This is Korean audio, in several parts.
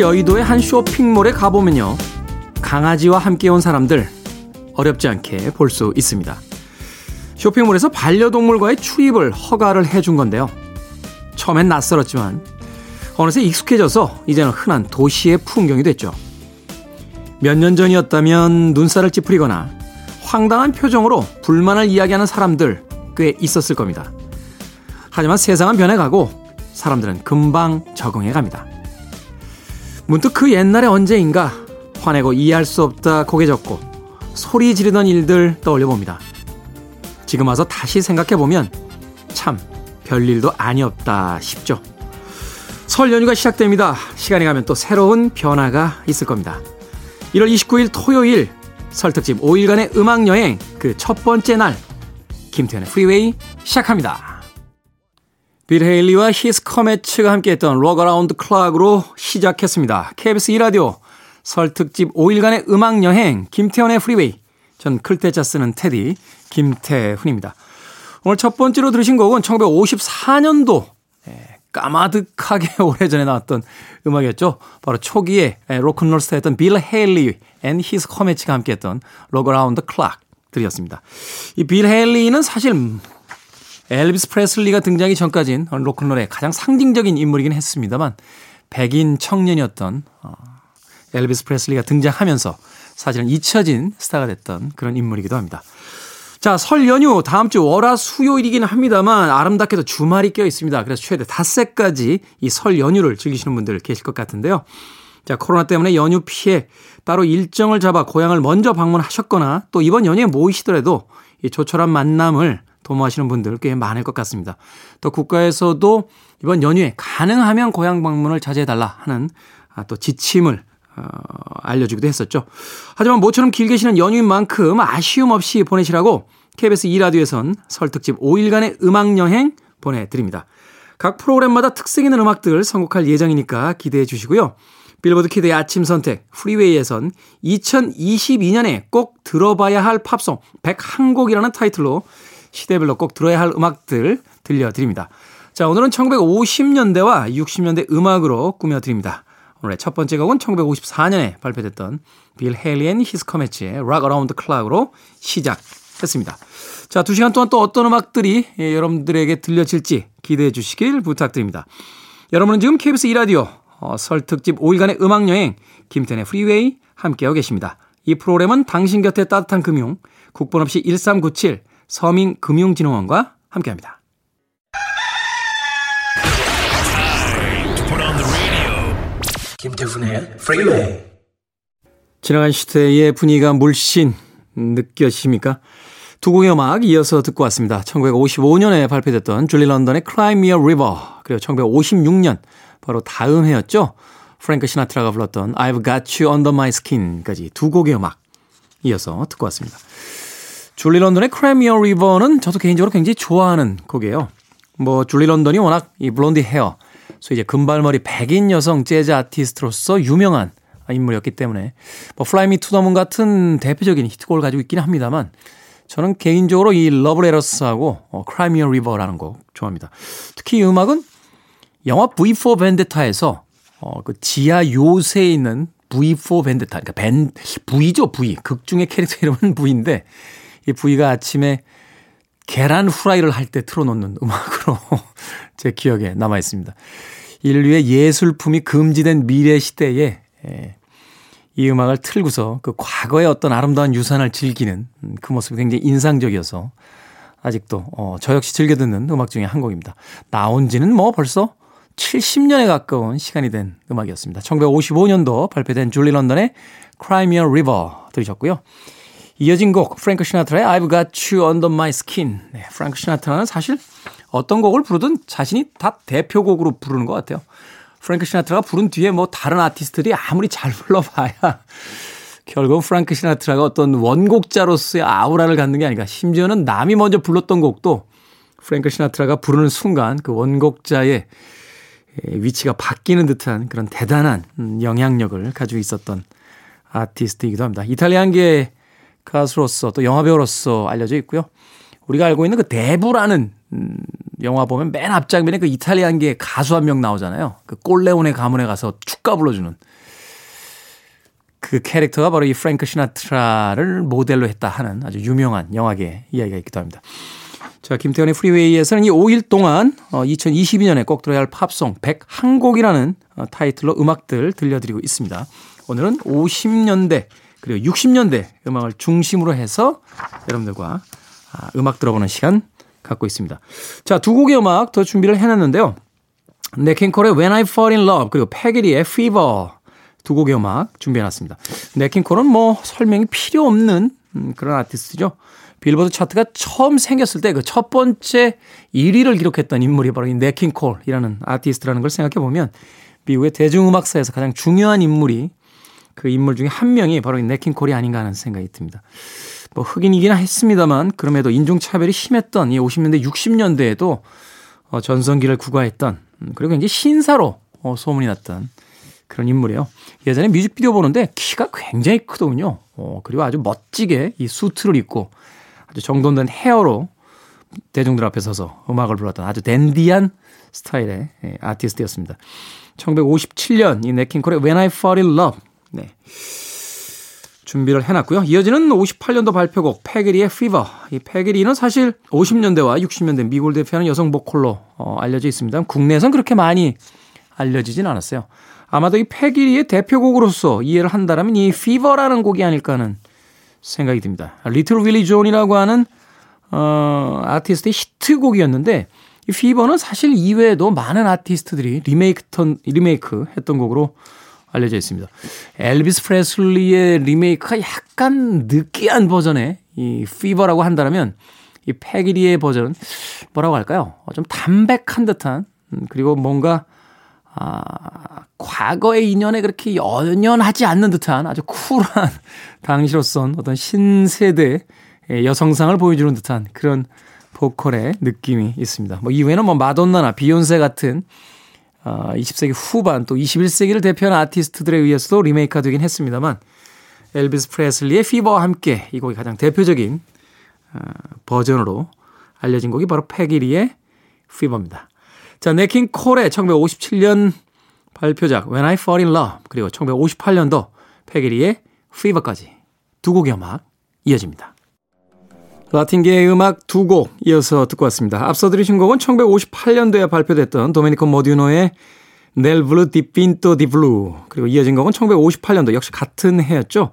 여의도의 한 쇼핑몰에 가보면요. 강아지와 함께 온 사람들 어렵지 않게 볼 수 있습니다. 쇼핑몰에서 반려동물과의 출입을 허가를 해준 건데요. 처음엔 낯설었지만 어느새 익숙해져서 이제는 흔한 도시의 풍경이 됐죠. 몇 년 전이었다면 눈살을 찌푸리거나 황당한 표정으로 불만을 이야기하는 사람들 꽤 있었을 겁니다. 하지만 세상은 변해가고 사람들은 금방 적응해 갑니다. 문득 그 옛날에 언제인가 화내고 이해할 수 없다 고개 젓고 소리 지르던 일들 떠올려 봅니다. 지금 와서 다시 생각해 보면 참 별일도 아니었다 싶죠. 설 연휴가 시작됩니다. 시간이 가면 또 새로운 변화가 있을 겁니다. 1월 29일 토요일 설 특집 5일간의 음악 여행 그 첫 번째 날 김태훈의 프리웨이 시작합니다. 빌 헤일리와 His Comets가 함께했던 Rock Around the Clock으로 시작했습니다. KBS 2라디오 설 특집 5일간의 음악 여행 김태훈의 프리웨이 전 클 태 자 쓰는 태디 김태훈입니다. 오늘 첫 번째로 들으신 곡은 1954년도 까마득하게 오래전에 나왔던 음악이었죠. 바로 초기에 로큰롤 스타였던 빌 헤일리 and His Comets가 함께했던 Rock Around the Clock 들으셨습니다. 이 빌 헤일리는 사실 엘비스 프레슬리가 등장하기 전까진 로큰롤의 가장 상징적인 인물이긴 했습니다만 백인 청년이었던 어, 엘비스 프레슬리가 등장하면서 사실은 잊혀진 스타가 됐던 그런 인물이기도 합니다. 자, 설 연휴 다음 주 월화 수요일이긴 합니다만 아름답게도 주말이 껴 있습니다. 그래서 최대 닷새까지 이 설 연휴를 즐기시는 분들 계실 것 같은데요. 자, 코로나 때문에 연휴 피해 따로 일정을 잡아 고향을 먼저 방문하셨거나 또 이번 연휴에 모이시더라도 이 조촐한 만남을 도모하시는 분들 꽤 많을 것 같습니다. 또 국가에서도 이번 연휴에 가능하면 고향 방문을 자제해달라 하는 아, 또 지침을 어, 알려주기도 했었죠. 하지만 모처럼 길게 쉬는 연휴인 만큼 아쉬움 없이 보내시라고 KBS 2라디오에선 설 특집 5일간의 음악여행 보내드립니다. 각 프로그램마다 특색 있는 음악들 선곡할 예정이니까 기대해 주시고요. 빌보드 키드의 아침 선택 프리웨이에선 2022년에 꼭 들어봐야 할 팝송 101곡이라는 타이틀로 시대별로 꼭 들어야 할 음악들 들려드립니다. 자, 오늘은 1950년대와 60년대 음악으로 꾸며드립니다. 오늘의 첫 번째 곡은 1954년에 발표됐던 빌 헤일리 and His Comets의 Rock Around the Clock으로 시작했습니다. 자, 두 시간 동안 또 어떤 음악들이 예, 여러분들에게 들려질지 기대해 주시길 부탁드립니다. 여러분은 지금 KBS 2라디오 어, 설 특집 5일간의 음악여행 김태훈의 프리웨이 함께하고 계십니다. 이 프로그램은 당신 곁에 따뜻한 금융 국번 없이 1397 서민금융진흥원과 함께합니다. 김태훈의 프리웨이 지나간 시대의 분위기가 물씬 느껴지십니까? 두 곡의 음악 이어서 듣고 왔습니다. 1955년에 발표됐던 줄리 런던의 Cry Me a River 그리고 1956년 바로 다음 해였죠. 프랭크 시나트라가 불렀던 I've Got You Under My Skin까지 두 곡의 음악 이어서 듣고 왔습니다. 줄리 런던의 a River는 저도 개인적으로 굉장히 좋아하는 곡이에요. 뭐 줄리 런던이 워낙 이 blondie hair 소위 이제 금발머리 백인 여성 재즈 아티스트로서 유명한 인물이었기 때문에 뭐 Fly Me to the Moon 같은 대표적인 히트곡을 가지고 있긴 합니다만 저는 개인적으로 이 Love Letters하고 어, Cry Me a River라는 곡 좋아합니다. 특히 이 음악은 영화 V4 벤데타에서 어, 그 지하 요새에 있는 V for Vendetta, 그러니까 벤, V죠, V. 극 중의 캐릭터 이름은 V인데, 이 V가 아침에 계란 후라이를 할 때 틀어놓는 음악으로 제 기억에 남아 있습니다. 인류의 예술품이 금지된 미래 시대에 예, 이 음악을 틀고서 그 과거의 어떤 아름다운 유산을 즐기는 그 모습이 굉장히 인상적이어서 아직도 어, 저 역시 즐겨 듣는 음악 중에 한 곡입니다. 나온 지는 뭐 벌써 70년에 가까운 시간이 된 음악이었습니다. 1955년도 발표된 줄리 런던의 Cry Me a River 들으셨고요. 이어진 곡 프랭크 시나트라의 I've Got You Under My Skin. 네, 프랭크 시나트라는 사실 어떤 곡을 부르든 자신이 다 대표곡으로 부르는 것 같아요. 프랭크 시나트라가 부른 뒤에 뭐 다른 아티스트들이 아무리 잘 불러봐야 결국 프랭크 시나트라가 어떤 원곡자로서의 아우라를 갖는 게 아닌가. 심지어는 남이 먼저 불렀던 곡도 프랭크 시나트라가 부르는 순간 그 원곡자의 위치가 바뀌는 듯한 그런 대단한 영향력을 가지고 있었던 아티스트이기도 합니다. 이탈리안계 가수로서 또 영화배우로서 알려져 있고요. 우리가 알고 있는 그 대부라는 음, 영화 보면 맨 앞장면에 그 이탈리안계 가수 한 명 나오잖아요. 그 꼴레온의 가문에 가서 축가 불러주는 그 캐릭터가 바로 이 프랭크 시나트라를 모델로 했다 하는 아주 유명한 영화계 이야기가 있기도 합니다. 자, 김태현의 프리웨이에서는 이 5일 동안 2022년에 어, 꼭 들어야 할 팝송 101곡이라는 어, 타이틀로 음악들 들려드리고 있습니다. 오늘은 50년대 그리고 60년대 음악을 중심으로 해서 여러분들과 아, 음악 들어보는 시간 갖고 있습니다. 자, 두 곡의 음악 더 준비를 해놨는데요. 네킹콜의 When I Fall in Love 그리고 패기리의 Fever 두 곡의 음악 준비해놨습니다. 네킹콜은 뭐 설명이 필요 없는 음, 그런 아티스트죠. 빌보드 차트가 처음 생겼을 때 그 첫 번째 1위를 기록했던 인물이 바로 이 네킹콜이라는 아티스트라는 걸 생각해 보면 미국의 대중음악사에서 가장 중요한 인물이 그 인물 중에 한 명이 바로 이 네킹콜이 아닌가 하는 생각이 듭니다. 뭐 흑인이긴 했습니다만 그럼에도 인종차별이 심했던 이 50년대 60년대에도 어, 전성기를 구가했던 음, 그리고 이제 신사로 어, 소문이 났던 그런 인물이에요. 예전에 뮤직비디오 보는데 키가 굉장히 크더군요. 어, 그리고 아주 멋지게 이 수트를 입고 아주 정돈된 헤어로 대중들 앞에 서서 음악을 불렀던 아주 댄디한 스타일의 예, 아티스트였습니다. 1957년 이 냇 킹 콜의 When I Fall in Love 네. 준비를 해놨고요. 이어지는 58년도 발표곡 페기 리의 Fever. 이 페기 리는 사실 50년대와 60년대 미국을 대표하는 여성 보컬로 어, 알려져 있습니다. 국내에선 그렇게 많이 알려지진 않았어요. 아마도 이 페기 리의 대표곡으로서 이해를 한다면 이 Fever라는 곡이 아닐까 하는 생각이 듭니다. 리틀 윌리 존이라고 하는 어, 아티스트의 히트곡이었는데 이 Fever는 사실 이외에도 많은 아티스트들이 리메이크 또 리메이크 했던 곡으로 알려져 있습니다. 엘비스 프레슬리의 리메이크가 약간 느끼한 버전의 이 Fever라고 한다면 이 페기 리의 버전은 뭐라고 할까요? 어, 좀 담백한 듯한 음, 그리고 뭔가 아, 과거의 인연에 그렇게 연연하지 않는 듯한 아주 쿨한 당시로선 어떤 신세대 여성상을 보여주는 듯한 그런 보컬의 느낌이 있습니다. 뭐 이외에는 뭐 마돈나나 비욘세 같은 어, 20세기 후반 또 21세기를 대표하는 아티스트들에 의해서도 리메이크가 되긴 했습니다만 엘비스 프레슬리의 피버와 함께 이 곡이 가장 대표적인 어, 버전으로 알려진 곡이 바로 페기 리의 Fever입니다. 자, 냇 킹 콜의 1957년 발표작 When I Fall in Love 그리고 1958년도 페기 리의 Fever까지 두 곡의 음악 이어집니다. 라틴계의 음악 두 곡 이어서 듣고 왔습니다. 앞서 들으신 곡은 1958년도에 발표됐던 도메니코 모두뇨의 Nel blu dipinto di blu 그리고 이어진 곡은 1958년도 역시 같은 해였죠.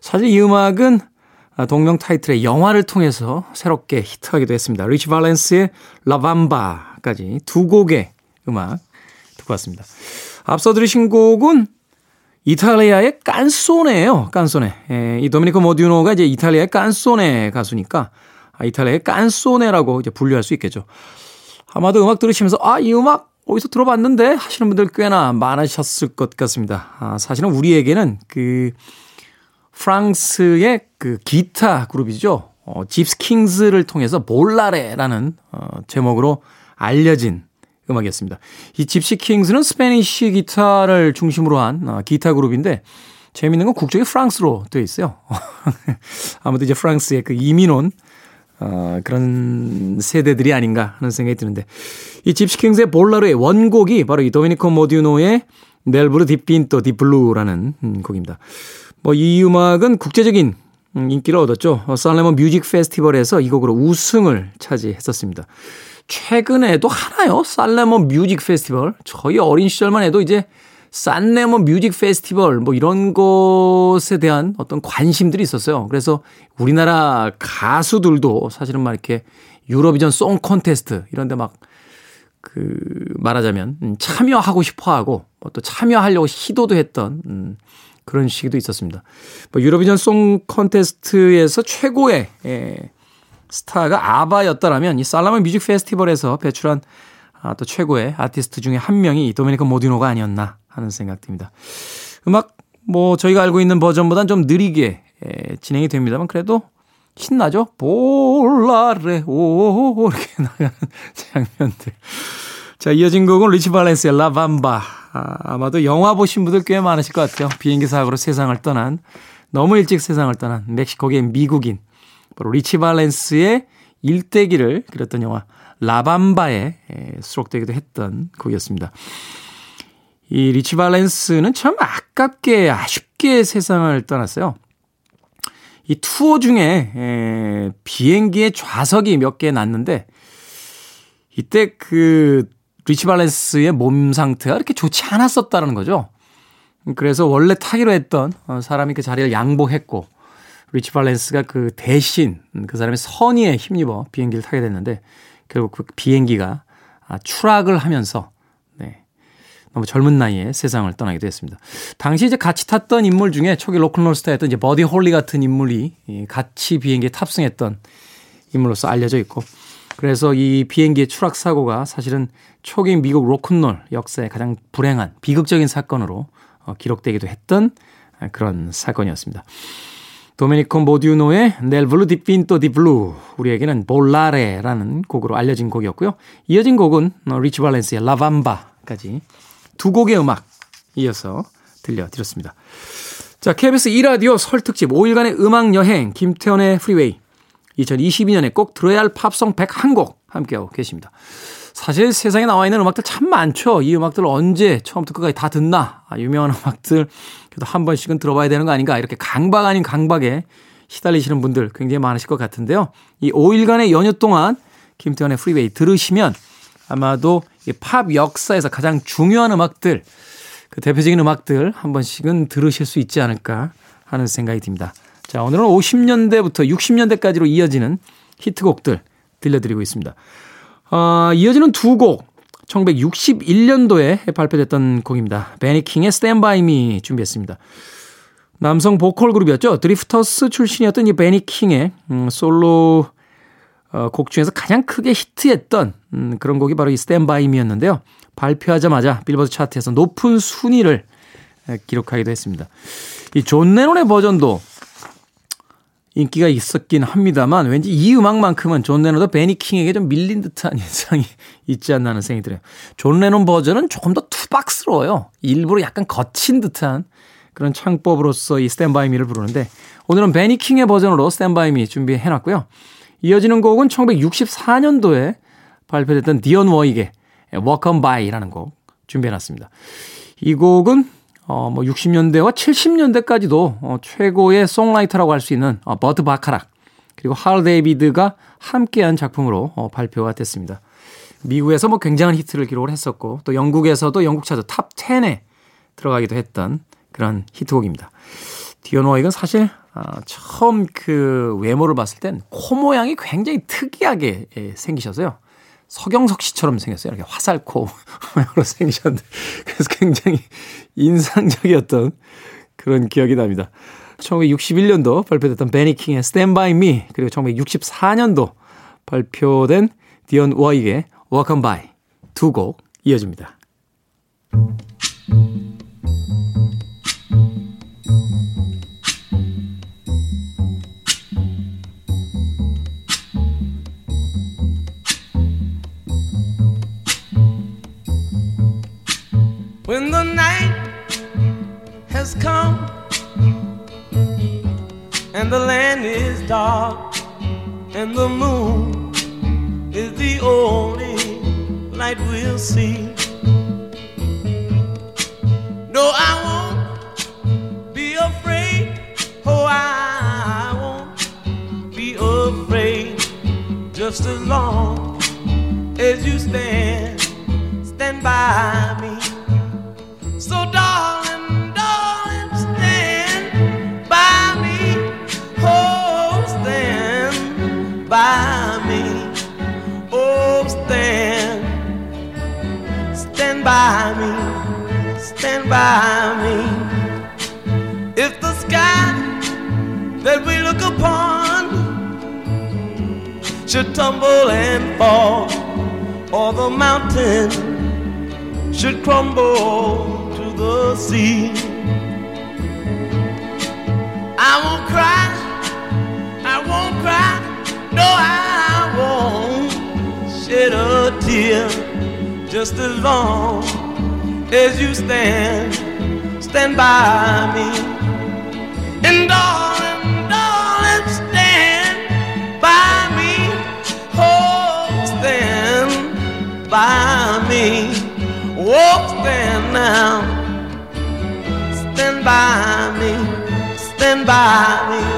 사실 이 음악은 동명 타이틀의 영화를 통해서 새롭게 히트하기도 했습니다. 리치 발렌스의 La Bamba까지 두 곡의 음악 듣고 왔습니다. 앞서 들으신 곡은 이탈리아의 깐소네예요. 깐소네. 예, 이 도미니코 모디노가 이제 이탈리아의 깐소네 가수니까 아, 이탈리아의 깐소네라고 이제 분류할 수 있겠죠. 아마도 음악 들으시면서 아, 이 음악 어디서 들어봤는데 하시는 분들 꽤나 많으셨을 것 같습니다. 아, 사실은 우리에게는 그 프랑스의 그 기타 그룹이죠. 어, 집스 킹스를 통해서 몰라레라는 어, 제목으로 알려진 음악이었습니다. 이 집시 킹스는 Spanish 기타를 중심으로 한 어, 기타 그룹인데 재밌는 건 국적이 프랑스로 되어 있어요. 아마도 이제 프랑스의 그 이민 온 어, 그런 세대들이 아닌가 하는 생각이 드는데 이 집시 킹스의 Volare의 원곡이 바로 이 도메니코 모두뇨의 Nel blu dipinto di blu라는 음, 곡입니다. 뭐 이 음악은 국제적인 음, 인기를 얻었죠. 산레모 뮤직 페스티벌에서 이 곡으로 우승을 차지했었습니다. 최근에도 하나요? 산레모 뮤직 페스티벌. 저희 어린 시절만 해도 이제 산레모 뮤직 페스티벌 뭐 이런 것에 대한 어떤 관심들이 있었어요. 그래서 우리나라 가수들도 사실은 막 이렇게 유로비전 송 콘테스트 이런 데 막 그 말하자면 음, 참여하고 싶어 하고 뭐또 참여하려고 시도도 했던 음 그런 시기도 있었습니다. 뭐 유로비전 송 콘테스트에서 최고의 예, 스타가 아바였다라면 이 살라몬 뮤직 페스티벌에서 배출한 아, 또 최고의 아티스트 중에 한 명이 도메니코 모두뇨가 아니었나 하는 생각 듭니다. 음악 뭐 저희가 알고 있는 버전보다는 좀 느리게 예, 진행이 됩니다만 그래도 신나죠? Volare 오 이렇게 나가는 장면들. 자 이어진 곡은 리치 발렌스의 La Bamba. 아, 아마도 영화 보신 분들 꽤 많으실 것 같아요. 비행기 사고로 세상을 떠난 너무 일찍 세상을 떠난 멕시코계 미국인 바로 리치 발렌스의 일대기를 그렸던 영화 La Bamba에 수록되기도 했던 곡이었습니다. 이 리치 발렌스는 참 아깝게 아쉽게 세상을 떠났어요. 이 투어 중에 에, 비행기에 좌석이 몇 개 났는데 이때 그 리치 발렌스의 몸 상태가 그렇게 좋지 않았었다는 거죠. 그래서 원래 타기로 했던 어, 사람이 그 자리를 양보했고 리치 발렌스가 그 대신 그 사람의 선의에 힘입어 비행기를 타게 됐는데 결국 그 비행기가 아, 추락을 하면서 네. 너무 젊은 나이에 세상을 떠나게 됐습니다. 당시 이제 같이 탔던 인물 중에 초기 로큰롤 스타였던 이제 버디 홀리 같은 인물이 같이 비행기에 탑승했던 인물로서 알려져 있고 그래서 이 비행기의 추락 사고가 사실은 초기 미국 로큰롤 역사의 가장 불행한 비극적인 사건으로 어, 기록되기도 했던 그런 사건이었습니다. 도메니코 모두뇨의 Nel blu dipinto di blu 우리에게는 Volare라는 곡으로 알려진 곡이었고요. 이어진 곡은 어, 리치 발렌스의 La Bamba까지 두 곡의 음악 이어서 들려드렸습니다. 자, KBS 2라디오 설 특집 5일간의 음악 여행 김태현의 프리웨이 2022년에 꼭 들어야 할 팝송 101곡 함께하고 계십니다. 사실 세상에 나와 있는 음악들 참 많죠. 이 음악들을 언제 처음부터 끝까지 다 듣나? 아, 유명한 음악들 그래도 한 번씩은 들어봐야 되는 거 아닌가? 이렇게 강박 아닌 강박에 시달리시는 분들 굉장히 많으실 것 같은데요. 이 5일간의 연휴 동안 김태현의 프리웨이 들으시면 아마도 팝 역사에서 가장 중요한 음악들, 그 대표적인 음악들 한 번씩은 들으실 수 있지 않을까 하는 생각이 듭니다. 자, 오늘은 50년대부터 60년대까지로 이어지는 히트곡들 들려드리고 있습니다. 어, 이어지는 두 곡. 1961년도에 발표됐던 곡입니다. 베니킹의 Stand By Me 준비했습니다. 남성 보컬 그룹이었죠. 드리프터스 출신이었던 이 베니킹의 음, 솔로 어, 곡 중에서 가장 크게 히트했던 음, 그런 곡이 바로 이 Stand By Me였는데요. 발표하자마자 빌보드 차트에서 높은 순위를 기록하기도 했습니다. 이 존 레논의 버전도 인기가 있었긴 합니다만 왠지 이 음악만큼은 존 레논도 베니 킹에게 좀 밀린 듯한 인상이 있지 않나 하는 생각이 들어요. 존 레논 버전은 조금 더 투박스러워요. 일부러 약간 거친 듯한 그런 창법으로서 이 Stand By Me를 부르는데 오늘은 베니 킹의 버전으로 Stand By Me 준비해 놨고요. 이어지는 곡은 1964년도에 발표됐던 디온 워윅의 Walk on By라는 곡 준비해 놨습니다. 이 곡은 어, 뭐 60년대와 70년대까지도 어, 최고의 songwriter라고 할 수 있는 어, 버트 바카락 그리고 할 데이비드가 함께한 작품으로 어, 발표가 됐습니다. 미국에서 뭐 굉장한 히트를 기록을 했었고 또 영국에서도 영국 차트 top 10에 들어가기도 했던 그런 히트곡입니다. 워윅은 사실 어, 처음 그 외모를 봤을 땐 코 모양이 굉장히 특이하게 예, 생기셔서요. 서경석 씨처럼 생겼어요. 이렇게 화살코 모양으로 생기셨는데 그래서 굉장히 인상적이었던 그런 기억이 납니다. 1961년도 발표됐던 베니킹의 Stand By Me 그리고 1964년도 발표된 디언 워익의 Walk On By 두 곡 이어집니다. I won't cry, I won't cry, no, I won't shed a tear. Just as long as you stand, stand by me. And darling, darling, stand by me, oh, stand by me, oh, stand now stand by me, stand by me.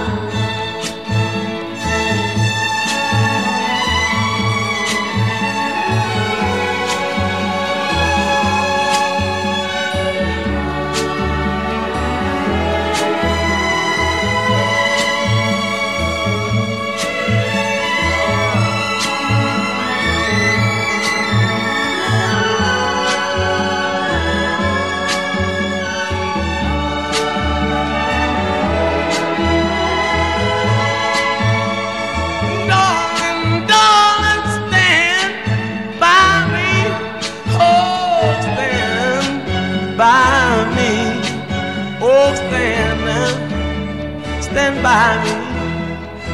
By me,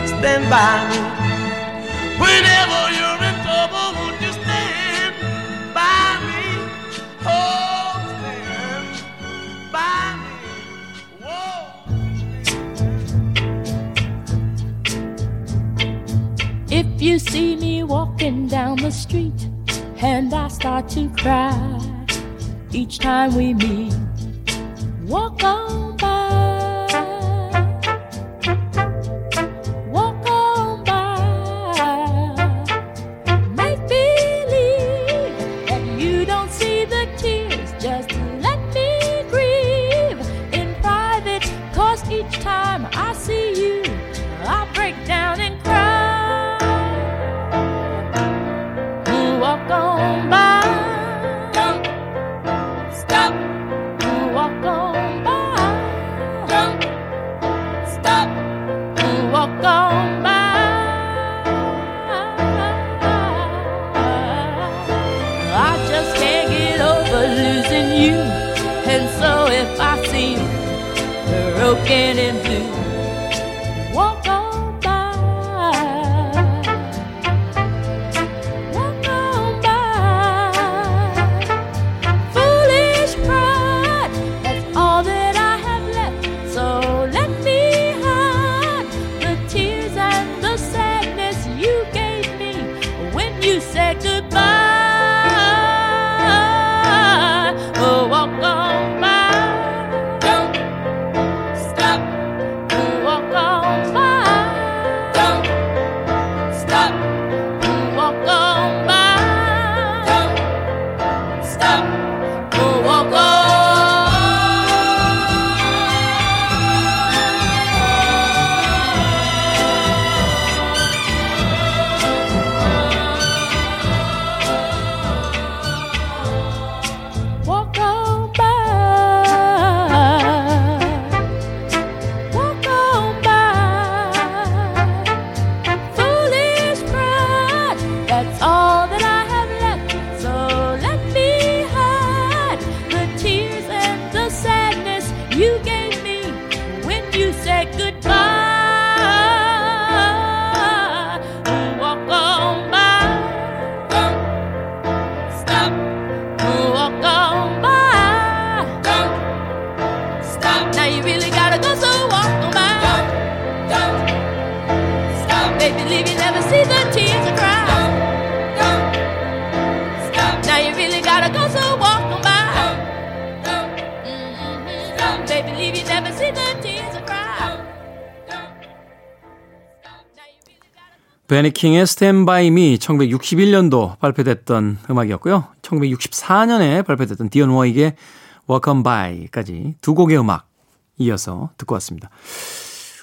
stand by me. Whenever you're in trouble, won't you stand by me? Oh, stand by me. Whoa. If you see me walking down the street and I start to cry each time we meet, walk on broken and blue, good time. 베니킹의 By Me 1961년도 발표됐던 음악이었고요. 1964년에 발표됐던 디언 워익의 On By까지 두 곡의 음악 이어서 듣고 왔습니다.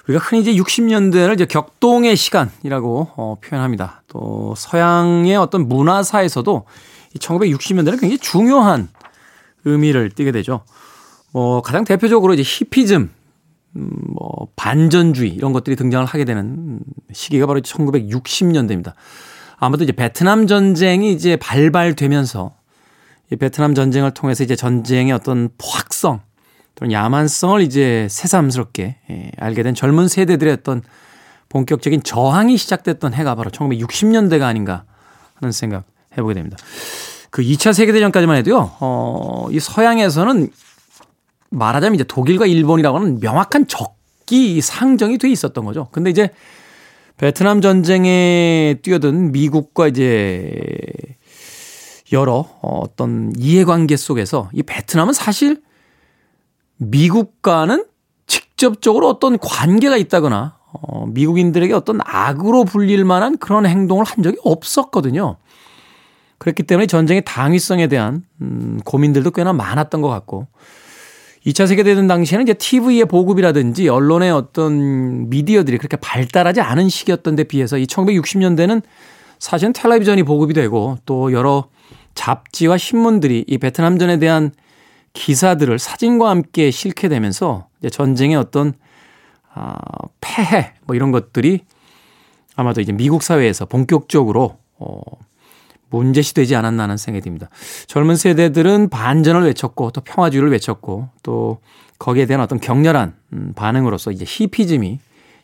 우리가 흔히 이제 60년대를 이제 격동의 시간이라고 어, 표현합니다. 또 서양의 어떤 문화사에서도 이 1960년대는 굉장히 중요한 의미를 띠게 되죠. 뭐 가장 대표적으로 이제 히피즘, 음, 뭐 반전주의 이런 것들이 등장을 하게 되는 시기가 바로 1960년대입니다. 아무래도 이제 베트남 전쟁이 이제 발발되면서 이 베트남 전쟁을 통해서 이제 전쟁의 어떤 포악성 또는 야만성을 이제 새삼스럽게 예, 알게 된 젊은 세대들의 어떤 본격적인 저항이 시작됐던 해가 바로 1960년대가 아닌가 하는 생각 해보게 됩니다. 그 2차 세계대전까지만 해도요, 어, 이 서양에서는 말하자면 이제 독일과 일본이라고 하는 명확한 적기 상정이 돼 있었던 거죠. 근데 이제 베트남 전쟁에 뛰어든 미국과 이제 여러 어떤 이해관계 속에서 이 베트남은 사실 미국과는 직접적으로 어떤 관계가 있다거나 어, 미국인들에게 어떤 악으로 불릴 만한 그런 행동을 한 적이 없었거든요. 그렇기 때문에 전쟁의 당위성에 대한 음, 고민들도 꽤나 많았던 것 같고 2차 세계대전 당시에는 이제 TV의 보급이라든지 언론의 어떤 미디어들이 그렇게 발달하지 않은 시기였던 데 비해서 이 1960년대는 사실은 텔레비전이 보급이 되고 또 여러 잡지와 신문들이 이 베트남전에 대한 기사들을 사진과 함께 실게 되면서 이제 전쟁의 어떤 아, 폐해 뭐 이런 것들이 아마도 이제 미국 사회에서 본격적으로 어, 문제시되지 않았나 하는 생각이 듭니다. 젊은 세대들은 반전을 외쳤고 또 평화주의를 외쳤고 또 거기에 대한 어떤 격렬한 음, 반응으로서 이제 히피즘이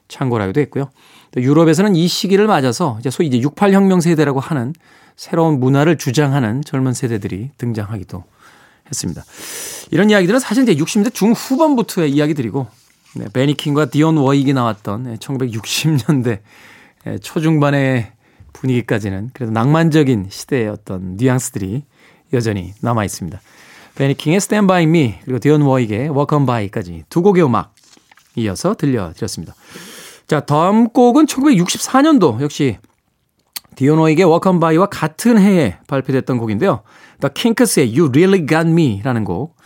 창고를 하기도 했고요. 또 유럽에서는 이 시기를 맞아서 이제 소위 이제 68혁명 세대라고 하는 새로운 문화를 주장하는 젊은 세대들이 등장하기도 했습니다. 이런 이야기들은 사실 이제 60년대 중후반부터의 이야기들이고 네, 베니킹과 디온 워익이 나왔던 1960년대 초중반의 분위기까지는 그래도 낭만적인 시대의 어떤 뉘앙스들이 여전히 남아 있습니다. 베니킹의 Stand By Me 그리고 디온 워윅의 Walk On By까지 두 곡의 음악 이어서 들려드렸습니다. 자, 다음 곡은 1964년도 역시 디온 워윅의 Walk On By와 같은 해에 발표됐던 곡인데요. The Kinks의 You Really Got Me라는 곡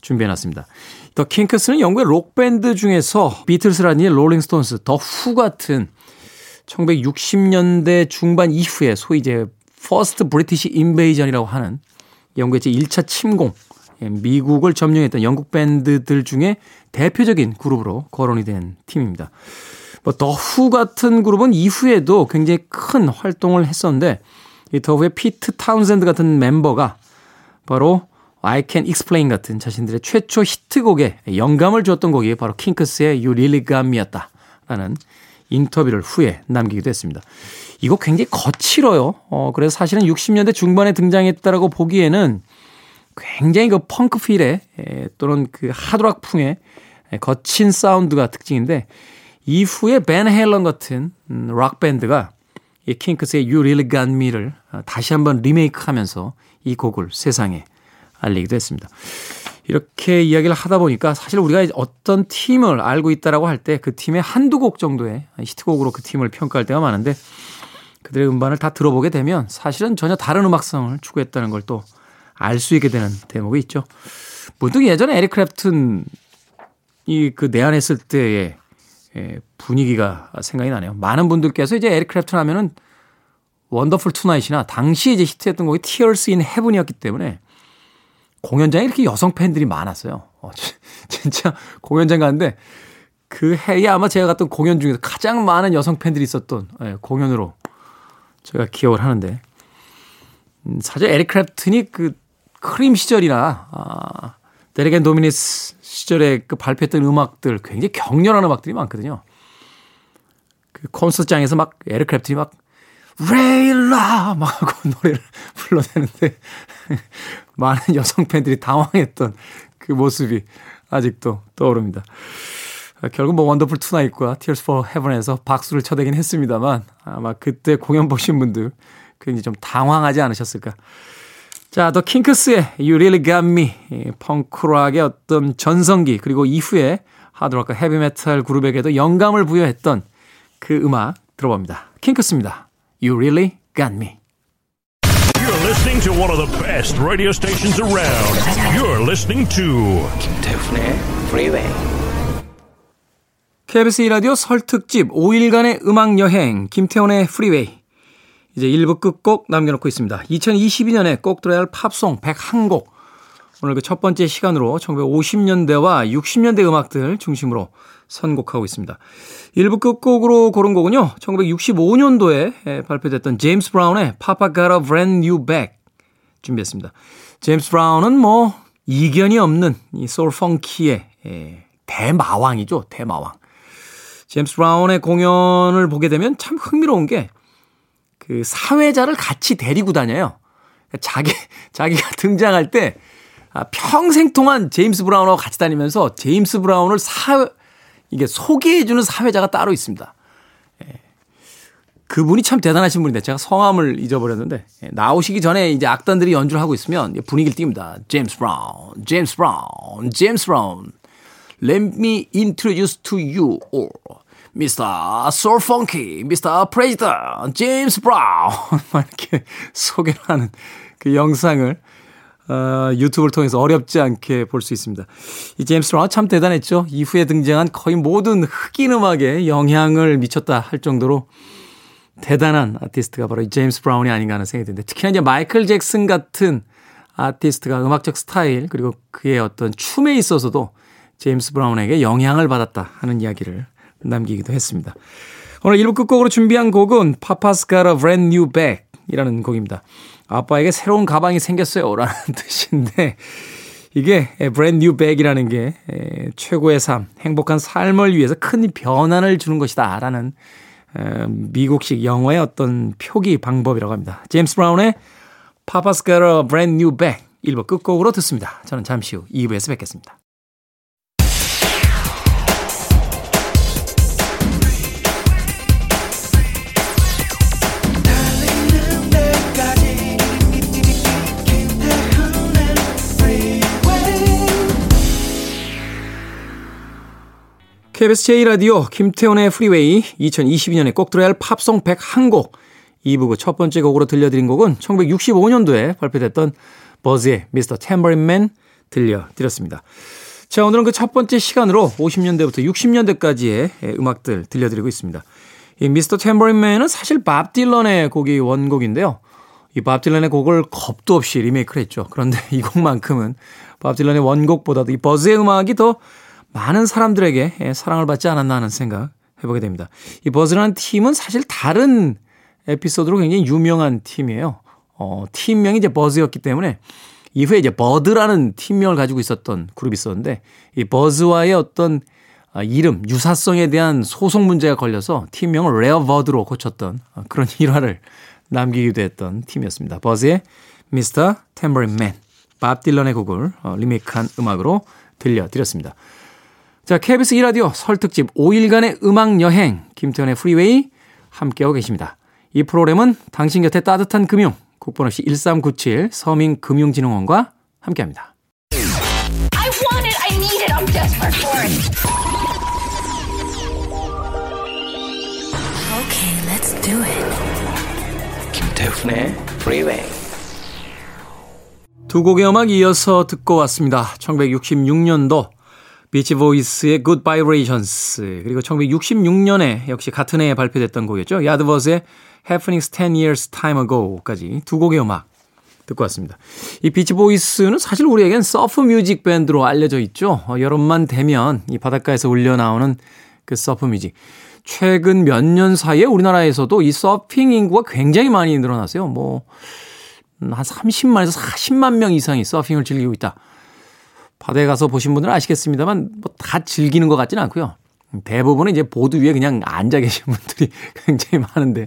준비해놨습니다. 더 킹크스는 영국의 록 밴드 중에서 비틀스라든지 롤링스톤스, 더 후 같은 1960년대 중반 이후에 소위 이제 First British Invasion이라고 하는 영국의 제 1차 침공, 예, 미국을 점령했던 영국 밴드들 중에 대표적인 그룹으로 거론이 된 팀입니다. 뭐 더후 같은 그룹은 이후에도 굉장히 큰 활동을 했었는데 이 더 후의 피트 타운샌드 같은 멤버가 바로 I Can Explain 같은 자신들의 최초 히트곡에 영감을 줬던 곡이 바로 킹크스의 You Really Got Me였다. 라는 인터뷰를 후에 남기기도 했습니다. 이곡 굉장히 거칠어요. 어, 그래서 사실은 60년대 중반에 등장했다라고 보기에는 굉장히 그 펑크 필의 또는 그 하드락풍의 거친 사운드가 특징인데 이후에 벤 헬런 같은 음, 락 밴드가 이 킹크스의 You Really Got Me를 다시 한번 리메이크하면서 이 곡을 세상에 알리기도 했습니다. 이렇게 이야기를 하다 보니까 사실 우리가 어떤 팀을 알고 있다라고 할 때 그 팀의 한두 곡 정도의 히트곡으로 그 팀을 평가할 때가 많은데 그들의 음반을 다 들어보게 되면 사실은 전혀 다른 음악성을 추구했다는 걸 또 알 수 있게 되는 대목이 있죠. 문득 예전에 에릭 크랩튼이 그 내한했을 때의 예, 분위기가 생각이 나네요. 많은 분들께서 이제 에릭 크랩튼 하면은 Wonderful Tonight이나 당시 이제 히트했던 곡이 Tears in Heaven이었기 때문에 공연장에 이렇게 여성 팬들이 많았어요. 어, 진짜 공연장 갔는데 그 해에 아마 제가 갔던 공연 중에서 가장 많은 여성 팬들이 있었던 예, 공연으로 제가 기억을 하는데 음, 사실 에릭 크랩튼이 그 크림 시절이나 아, Derek and the Dominos 시절에 그 발표했던 음악들 굉장히 격렬한 음악들이 많거든요. 그 콘서트장에서 막 에릭 크랩튼이 막 Layla 막 하고 노래를 불러대는데 많은 여성 팬들이 당황했던 그 모습이 아직도 떠오릅니다. 결국 뭐 Wonderful Tonight과 Tears for Heaven에서 박수를 쳐대긴 했습니다만 아마 그때 공연 보신 분들 굉장히 좀 당황하지 않으셨을까. 자, 더 킹크스의 You Really Got Me 펑크락의 어떤 전성기 그리고 이후에 하드락과 헤비메탈 그룹에게도 영감을 부여했던 그 음악 들어봅니다. 킹크스입니다. You Really Got Me You're listening to one of the best radio stations around. You're listening to 김태훈의 Freeway. KBS 2라디오 설 특집 5일간의 음악 여행 김태훈의 프리웨이 이제 1부 끝곡 남겨놓고 있습니다. 2022년에 꼭 들어야 할 팝송 101곡 오늘 그 첫 번째 시간으로 1950년대와 60년대 음악들 중심으로 선곡하고 있습니다. 1부 끝곡으로 고른 곡은요. 1965년도에 발표됐던 제임스 브라운의 Papa Got a Brand New Bag 준비했습니다. 제임스 브라운은 뭐 이견이 없는 이 소울 funky의 대마왕이죠. 대마왕. 제임스 브라운의 공연을 보게 되면 참 흥미로운 게 그 사회자를 같이 데리고 다녀요. 자기, 자기가 등장할 때 아, 평생 동안 제임스 브라운하고 같이 다니면서 제임스 브라운을 사, 이게 소개해주는 사회자가 따로 있습니다. 예. 그분이 참 대단하신 분인데 제가 성함을 잊어버렸는데 예. 나오시기 전에 이제 악단들이 연주를 하고 있으면 분위기를 띄웁니다. 제임스 브라운, 제임스 브라운, 제임스 브라운. Let me introduce to you all. Mr. Soul Funky, Mr. President, James Brown. 이렇게 소개를 하는 그 영상을 어, 유튜브를 통해서 어렵지 않게 볼 수 있습니다. 이 제임스 브라운 참 대단했죠. 이후에 등장한 거의 모든 흑인 음악에 영향을 미쳤다 할 정도로 대단한 아티스트가 바로 이 제임스 브라운이 아닌가 하는 생각이 드는데 특히나 이제 마이클 잭슨 같은 아티스트가 음악적 스타일 그리고 그의 어떤 춤에 있어서도 제임스 브라운에게 영향을 받았다 하는 이야기를 남기기도 했습니다. 오늘 1부 끝곡으로 준비한 곡은 Papa's Got a Brand New Bag 이라는 곡입니다. 아빠에게 새로운 가방이 생겼어요. 라는 뜻인데, 이게 Brand New Bag이라는 게 최고의 삶, 행복한 삶을 위해서 큰 변화를 주는 것이다. 라는 미국식 영어의 어떤 표기 방법이라고 합니다. 제임스 브라운의 a Brand New Bag 1부 끝곡으로 듣습니다. 저는 잠시 후 2부에서 뵙겠습니다. KBS 제1라디오 김태훈의 프리웨이 2022년에 꼭 들어야 할 팝송 101곡 2부 그첫 번째 곡으로 들려드린 곡은 1965년도에 발표됐던 버즈의 Mr. Tambourine Man 들려드렸습니다. 자 오늘은 그 첫 번째 시간으로 50년대부터 60년대까지의 음악들 들려드리고 있습니다. 이 Mr. Tambourine Man은 사실 밥 딜런의 곡이 원곡인데요. 이 밥 딜런의 곡을 겁도 없이 리메이크를 했죠. 그런데 이 곡만큼은 밥 딜런의 원곡보다도 이 버즈의 음악이 더 많은 사람들에게 예, 사랑을 받지 않았나 하는 생각 해보게 됩니다. 이 버즈라는 팀은 사실 다른 에피소드로 굉장히 유명한 팀이에요. 어, 팀명이 이제 버즈였기 때문에 이후에 이제 버드라는 팀명을 가지고 있었던 그룹이 있었는데 이 버즈와의 어떤 아, 이름, 유사성에 대한 소송 문제가 걸려서 팀명을 레어 버드로 고쳤던 어, 그런 일화를 남기기도 했던 팀이었습니다. 버즈의 Mr. Tambourine Man, 밥 딜런의 곡을 어, 리메이크한 음악으로 들려드렸습니다. 자, KBS 2라디오 설 특집 5일간의 음악 여행 김태훈의 프리웨이 함께하고 계십니다. 이 프로그램은 당신 곁에 따뜻한 금융 국번 없이 1397 서민금융진흥원과 함께합니다. I want it, I need it, I'm desperate for it. Okay, let's do it. 김태훈의 프리웨이 두 곡의 음악 이어서 듣고 왔습니다. 1966년도 비치 보이스의 Good Vibrations 그리고 1966년에 역시 같은 해에 발표됐던 곡이었죠. 야드버스의 Happenings 10 Years Time Ago까지 두 곡의 음악 듣고 왔습니다. 이 비치 보이스는 사실 우리에겐 surf music 밴드로 알려져 있죠. 어, 여름만 되면 이 바닷가에서 울려 나오는 그 surf music. 최근 몇 년 사이에 우리나라에서도 이 서핑 인구가 굉장히 많이 늘어났어요. 뭐, 한 30만에서 40만 명 이상이 서핑을 즐기고 있다. 바다에 가서 보신 분들은 아시겠습니다만 뭐 다 즐기는 것 같지는 않고요. 대부분은 이제 보드 위에 그냥 앉아 계신 분들이 굉장히 많은데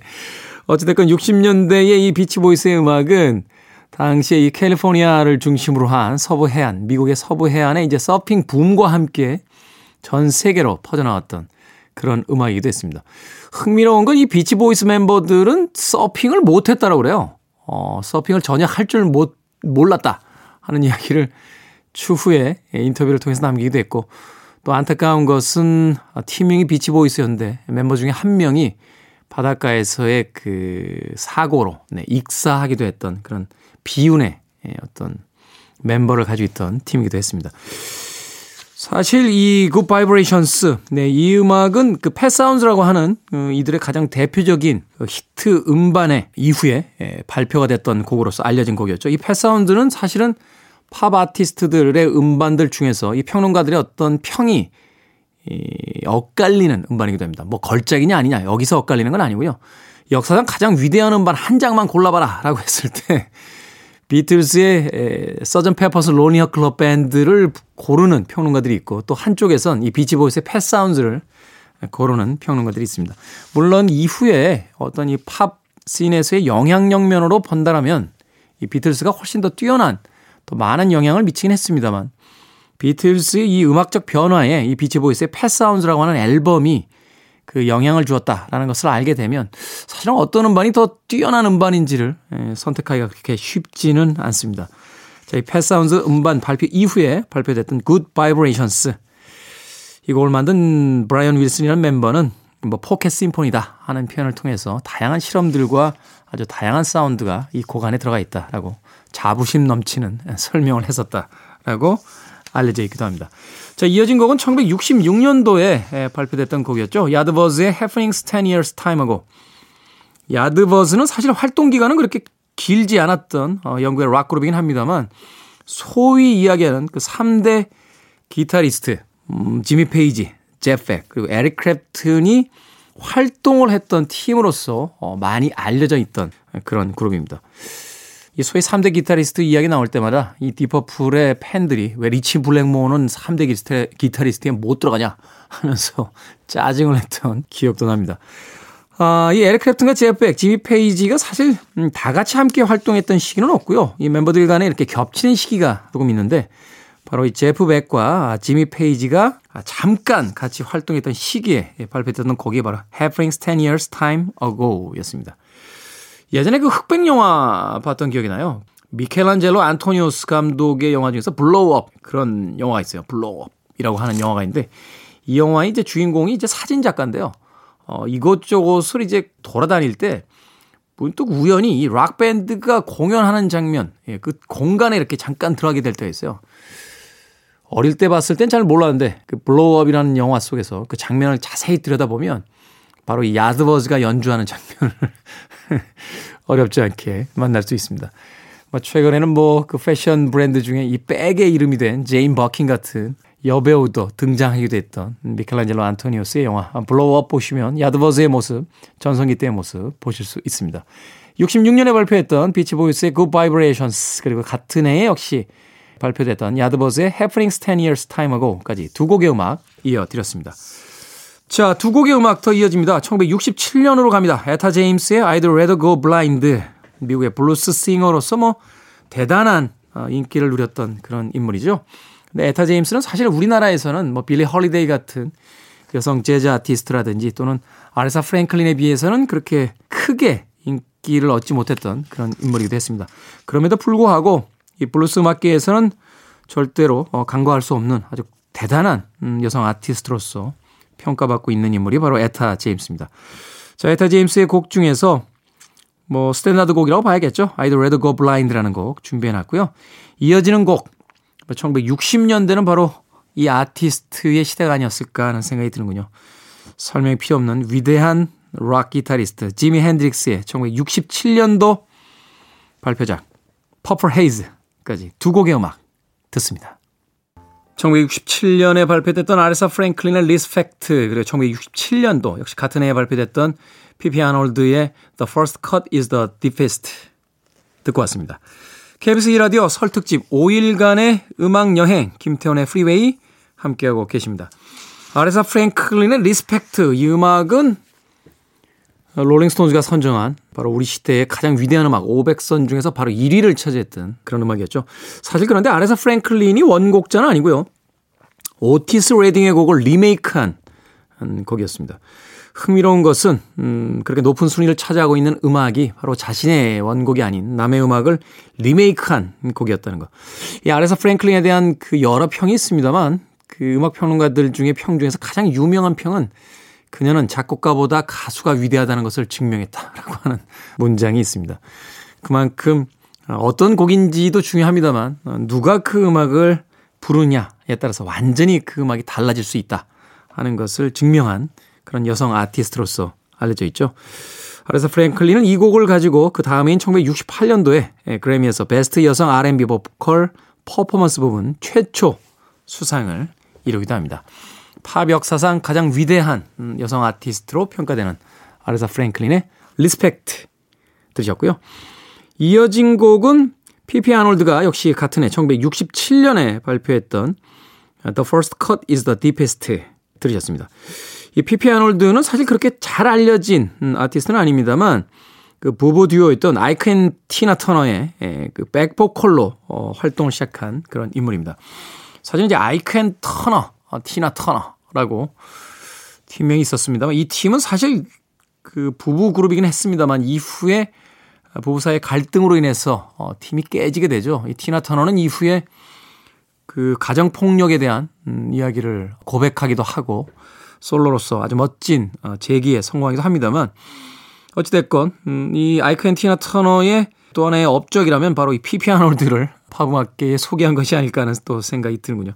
어찌됐건 60년대의 이 비치보이스의 음악은 당시에 이 캘리포니아를 중심으로 한 서부 해안, 미국의 서부 해안에 이제 서핑 붐과 함께 전 세계로 퍼져나왔던 그런 음악이기도 했습니다. 흥미로운 건 이 비치보이스 멤버들은 서핑을 못했다라고 그래요. 어, 서핑을 전혀 할 줄 못, 몰랐다 하는 이야기를 추후에 인터뷰를 통해서 남기기도 했고 또 안타까운 것은 팀명이 비치보이스였는데 멤버 중에 한 명이 바닷가에서의 그 사고로 네, 익사하기도 했던 그런 비운의 예, 어떤 멤버를 가지고 있던 팀이기도 했습니다. 사실 이 Good Vibrations, 네, 이 음악은 그 Pet Sound라고 하는 어, 이들의 가장 대표적인 그 히트 음반의 이후에 예, 발표가 됐던 곡으로서 알려진 곡이었죠. 이 Pet Sound는 사실은 팝 아티스트들의 음반들 중에서 이 평론가들의 어떤 평이 이 엇갈리는 음반이기도 합니다. 뭐 걸작이냐 아니냐 여기서 엇갈리는 건 아니고요. 역사상 가장 위대한 음반 한 장만 골라봐라 라고 했을 때 비틀스의 Sergeant Pepper's Lonely Hearts Club Band를 고르는 평론가들이 있고 또 한쪽에선 이 비치보이스의 Pet Sound를 고르는 평론가들이 있습니다. 물론 이후에 어떤 이 팝 scene에서의 영향력 면으로 본다라면 이 비틀스가 훨씬 더 뛰어난 또 많은 영향을 미치긴 했습니다만 비틀스의 이 음악적 변화에 이 비치보이스의 Pet Sound라고 하는 앨범이 그 영향을 주었다라는 것을 알게 되면 사실은 어떤 음반이 더 뛰어난 음반인지를 예, 선택하기가 그렇게 쉽지는 않습니다. 자, 이 Pet Sound 음반 발표 이후에 발표됐던 Good Vibrations 이 곡을 만든 브라이언 윌슨이라는 멤버는 뭐 pocket symphony다 하는 표현을 통해서 다양한 실험들과 아주 다양한 사운드가 이 곡 안에 들어가 있다라고 자부심 넘치는 설명을 했었다라고 알려져 있기도 합니다. 자, 이어진 곡은 1966년도에 발표됐던 곡이었죠. 야드버즈의 Happenings 10 Years Time Ago. 야드버즈는 사실 활동 기간은 그렇게 길지 않았던 어, 영국의 락 그룹이긴 합니다만 소위 이야기하는 그 3대 기타리스트 음, 지미 페이지, 제프 벡 그리고 에릭 크랩튼이 활동을 했던 팀으로서 어, 많이 알려져 있던 그런 그룹입니다. 이 소위 3대 기타리스트 이야기 나올 때마다 이 딥 퍼플의 팬들이 왜 리치 블랙모어는 3대 기타, 기타리스트에 못 들어가냐 하면서 짜증을 냈던 기억도 납니다. 아, 이 에릭 크랩튼과 제프 벡, 지미 페이지가 사실 음, 다 같이 함께 활동했던 시기는 없고요. 이 멤버들 간에 이렇게 겹치는 시기가 조금 있는데 바로 이 제프 벡과 지미 페이지가 잠깐 같이 활동했던 시기에 발표했던 곡이 바로 Happenings 10 Years Time Ago 였습니다. 예전에 그 흑백 영화 봤던 기억이 나요. 미켈란젤로 안토니오니 감독의 영화 중에서 Blow-Up 그런 영화가 있어요. Blow-Up이라고 하는 영화가 있는데 이 영화의 이제 주인공이 이제 사진 작가인데요. 어, 이곳저곳을 이제 돌아다닐 때 문득 우연히 이 락 밴드가 공연하는 장면, 예, 그 공간에 이렇게 잠깐 들어가게 될 때가 있어요. 어릴 때 봤을 땐 잘 몰랐는데 그 Blow-Up이라는 영화 속에서 그 장면을 자세히 들여다보면 바로 이 야드버즈가 연주하는 장면을 어렵지 않게 만날 수 있습니다. 뭐 최근에는 뭐 그 패션 브랜드 중에 이 백의 이름이 된 제인 버킨 같은 여배우도 등장하기도 했던 미켈란젤로 안토니오니의 영화 Blow-Up 보시면 야드버즈의 모습, 전성기 때의 모습 보실 수 있습니다. 66년에 발표했던 비치보이스의 Good Vibrations 그리고 같은 해에 역시 발표됐던 야드버즈의 Happenings 10 Years Time Ago까지 두 곡의 음악 이어드렸습니다. 자, 두 곡의 음악 더 이어집니다. 1967년으로 갑니다. 에타 제임스의 I'd Rather Go Blind. 미국의 블루스 싱어로서 뭐 대단한 어, 인기를 누렸던 그런 인물이죠. 근데 에타 제임스는 사실 우리나라에서는 뭐 빌리 헐리데이 같은 여성 재즈 아티스트라든지 또는 아레사 프랭클린에 비해서는 그렇게 크게 인기를 얻지 못했던 그런 인물이기도 했습니다. 그럼에도 불구하고 이 블루스 음악계에서는 절대로 어, 간과할 수 없는 아주 대단한 음, 여성 아티스트로서 평가받고 있는 인물이 바로 에타 제임스입니다. 자, 에타 제임스의 곡 중에서 뭐 스탠다드 곡이라고 봐야겠죠. I'd Rather Go Blind라는 곡 준비해 놨고요. 이어지는 곡 1960년대는 바로 이 아티스트의 시대가 아니었을까 하는 생각이 드는군요. 설명이 필요 없는 위대한 락 기타리스트 지미 핸드릭스의 1967년도 발표작 Purple Haze까지 두 곡의 음악 듣습니다. 1967년에 발표됐던 아레사 프랭클린의 Respect 그리고 1967년도 역시 같은 해에 발표됐던 피피 아놀드의 The First Cut is the Deepest 듣고 왔습니다. KBS 2라디오 설 특집 5일간의 음악 여행 김태원의 프리웨이 함께하고 계십니다. 아레사 프랭클린의 Respect 이 음악은 롤링스톤즈가 선정한 바로 우리 시대의 가장 위대한 음악 500선 중에서 바로 1위를 차지했던 그런 음악이었죠. 사실 그런데 아레사 프랭클린이 원곡자는 아니고요. 오티스 레딩의 곡을 리메이크한 곡이었습니다. 흥미로운 것은 음, 그렇게 높은 순위를 차지하고 있는 음악이 바로 자신의 원곡이 아닌 남의 음악을 리메이크한 곡이었다는 것. 이 아레사 프랭클린에 대한 그 여러 평이 있습니다만 그 음악 평론가들 중에 평 중에서 가장 유명한 평은 그녀는 작곡가보다 가수가 위대하다는 것을 증명했다라고 하는 문장이 있습니다. 그만큼 어떤 곡인지도 중요합니다만 누가 그 음악을 부르냐에 따라서 완전히 그 음악이 달라질 수 있다 하는 것을 증명한 그런 여성 아티스트로서 알려져 있죠. 그래서 프랭클린은 이 곡을 가지고 그 다음인 1968년도에 그래미에서 베스트 여성 R&B 보컬 퍼포먼스 부분 최초 수상을 이루기도 합니다. 팝 역사상 가장 위대한 음, 여성 아티스트로 평가되는 아레사 프랭클린의 Respect 들으셨고요. 이어진 곡은 피피 아놀드가 역시 같은 해 1967년에 발표했던 The First Cut is the Deepest 들으셨습니다. 이 피피 아놀드는 사실 그렇게 잘 알려진 음, 아티스트는 아닙니다만 그 부부 듀오였던 아이크 앤 티나 터너의 예, 그 백보컬로 어, 활동을 시작한 그런 인물입니다. 사실 이제 아이크 앤 터너, 어, 티나 터너 라고 팀명이 있었습니다만 이 팀은 사실 그 부부 그룹이긴 했습니다만 이후에 부부 사이의 갈등으로 인해서 어, 팀이 깨지게 되죠. 이 티나 터너는 이후에 그 가정 폭력에 대한 음, 이야기를 고백하기도 하고 솔로로서 아주 멋진 어, 재기에 성공하기도 합니다만 어찌됐건 음, 이 아이크 앤 티나 터너의 또 하나의 업적이라면 바로 이 피피 아놀드를 팝음악계에 소개한 것이 아닐까 하는 또 생각이 드는군요.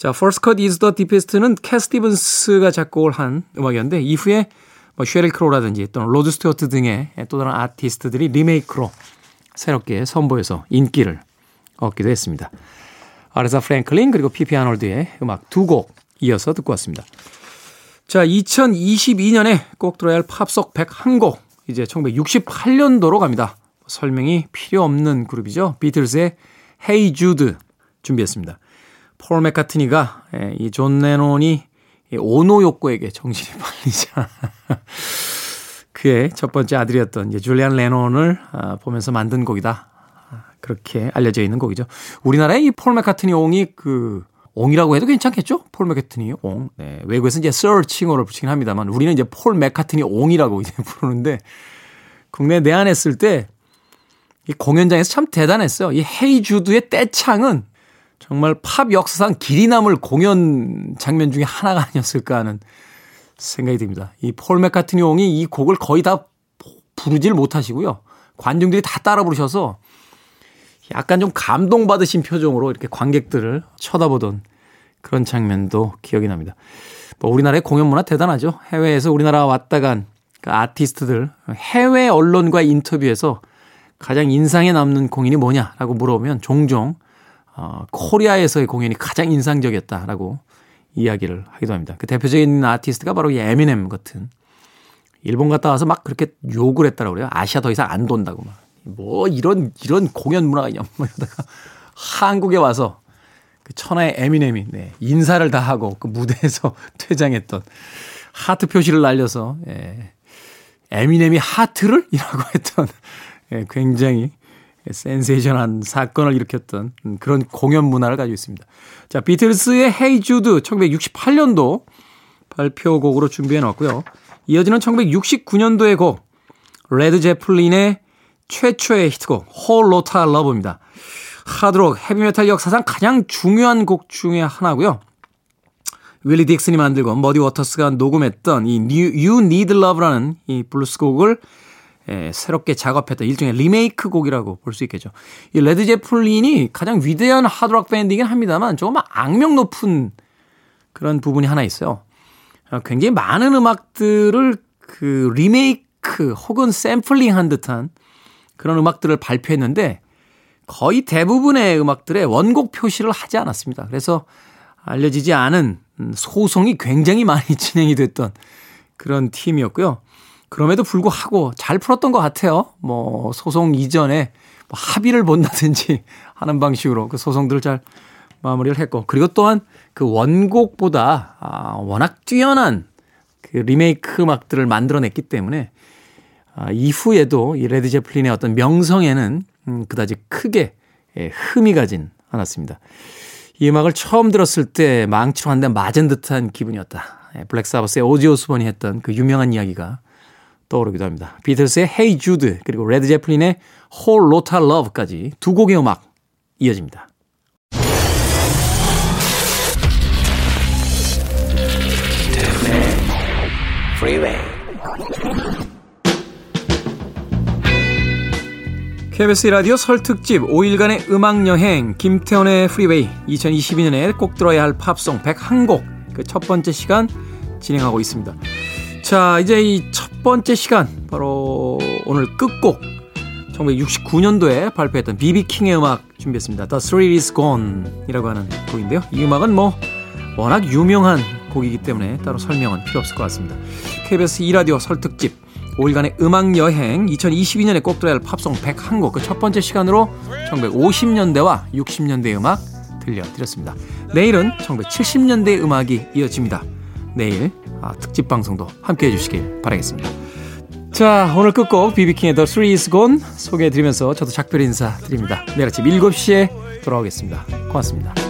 자, First Cut is the Deepest는 캣 스티븐스가 작곡을 한 음악이었는데 이후에 뭐 쉐릴 크로라든지 또는 로드 스튜어트 등의 또 다른 아티스트들이 리메이크로 새롭게 선보여서 인기를 얻기도 했습니다. 아레사 프랭클린 그리고 피피 아놀드의 음악 두 곡 이어서 듣고 왔습니다. 자, 2022년에 꼭 들어야 할 팝송 101곡 이제 1968년도로 갑니다. 설명이 필요 없는 그룹이죠. 비틀즈의 Hey Jude 준비했습니다. 폴 맥카트니가 예, 이 존 레논이 오노 욕구에게 정신이 팔리자 그의 첫 번째 아들이었던 이제 줄리안 레논을 아, 보면서 만든 곡이다. 그렇게 알려져 있는 곡이죠. 우리나라의 이 폴 맥카트니 옹이 그 옹이라고 해도 괜찮겠죠? 폴 맥카트니 옹. 네, 외국에서 이제 sir 칭호를 붙이긴 합니다만 우리는 이제 폴 맥카트니 옹이라고 이제 부르는데 국내에 내한했을 때 이 공연장에서 참 대단했어요. 이 헤이주드의 떼창은 정말 팝 역사상 길이 남을 공연 장면 중에 하나가 아니었을까 하는 생각이 듭니다. 이 폴 맥카트니 옹이 이 곡을 거의 다 부르질 못하시고요. 관중들이 다 따라 부르셔서 약간 좀 감동받으신 표정으로 이렇게 관객들을 쳐다보던 그런 장면도 기억이 납니다. 뭐 우리나라의 공연 문화 대단하죠. 해외에서 우리나라 왔다 간 그 아티스트들 해외 언론과 인터뷰에서 가장 인상에 남는 공연이 뭐냐라고 물어보면 종종 어, 코리아에서의 공연이 가장 인상적이었다라고 이야기를 하기도 합니다. 그 대표적인 아티스트가 바로 이 에미넴 같은 일본 갔다 와서 막 그렇게 욕을 했다라고 그래요. 아시아 더 이상 안 돈다고 막. 뭐 이런 이런 공연 문화가 있냐 뭐 이러다가 한국에 와서 그 천하의 에미넴이 네, 인사를 다 하고 그 무대에서 퇴장했던 하트 표시를 날려서 예, 에미넴이 하트를 이라고 했던 예, 굉장히 센세이션한 사건을 일으켰던 그런 공연 문화를 가지고 있습니다. 자, 비틀스의 Hey Jude 1968년도 발표곡으로 준비해 놨고요. 이어지는 1969년도의 곡 레드 제플린의 최초의 히트곡 Whole Lotta Love입니다. 하드록 헤비메탈 역사상 가장 중요한 곡 중의 하나고요. 윌리 딕슨이 만들고 머디 워터스가 녹음했던 이 You Need Love라는 이 블루스 곡을 예, 새롭게 작업했던 일종의 리메이크 곡이라고 볼 수 있겠죠. 이 레드 제플린이 가장 위대한 하드락 밴드이긴 합니다만 조금 악명 높은 그런 부분이 하나 있어요. 어, 굉장히 많은 음악들을 그 리메이크 혹은 샘플링 한 듯한 그런 음악들을 발표했는데 거의 대부분의 음악들의 원곡 표시를 하지 않았습니다. 그래서 알려지지 않은 소송이 굉장히 많이 진행이 됐던 그런 팀이었고요. 그럼에도 불구하고 잘 풀었던 것 같아요. 뭐 소송 이전에 뭐 합의를 본다든지 하는 방식으로 그 소송들을 잘 마무리를 했고 그리고 또한 그 원곡보다 아, 워낙 뛰어난 그 리메이크 음악들을 만들어냈기 때문에 아, 이후에도 이 레드 제플린의 어떤 명성에는 음, 그다지 크게 예, 흠이 가진 않았습니다. 이 음악을 처음 들었을 때 망치로 한 대 맞은 듯한 기분이었다. 예, 블랙 사버스의 오지 오스본이 했던 그 유명한 이야기가 떠오르기도 합니다. 비틀스의 Hey Jude 그리고 레드 제플린의 Whole Lotta Love까지 두 곡의 음악 이어집니다. KBS 라디오 설 특집 5일간의 음악 여행 김태원의 프리웨이 2022년에 꼭 들어야 할 팝송 101곡 그 첫 번째 시간 진행하고 있습니다. 자, 이제 이 첫 번째 시간 바로 오늘 끝곡 1969년도에 발표했던 비비킹의 음악 준비했습니다. The Thrill is Gone 이라고 하는 곡인데요. 이 음악은 뭐 워낙 유명한 곡이기 때문에 따로 설명은 필요 없을 것 같습니다. KBS 2라디오 설특집 5일간의 음악 여행 2022년에 꼭 들어야 할 팝송 101곡 그 첫 번째 시간으로 1950년대와 60년대 음악 들려드렸습니다. 내일은 1970년대 음악이 이어집니다. 내일 아, 특집 방송도 함께 해주시길 바라겠습니다. 자, 오늘 끝곡 비비킹의 The Three is Gone 소개해드리면서 저도 작별 인사 드립니다. 내일 아침 7시에 돌아오겠습니다. 고맙습니다.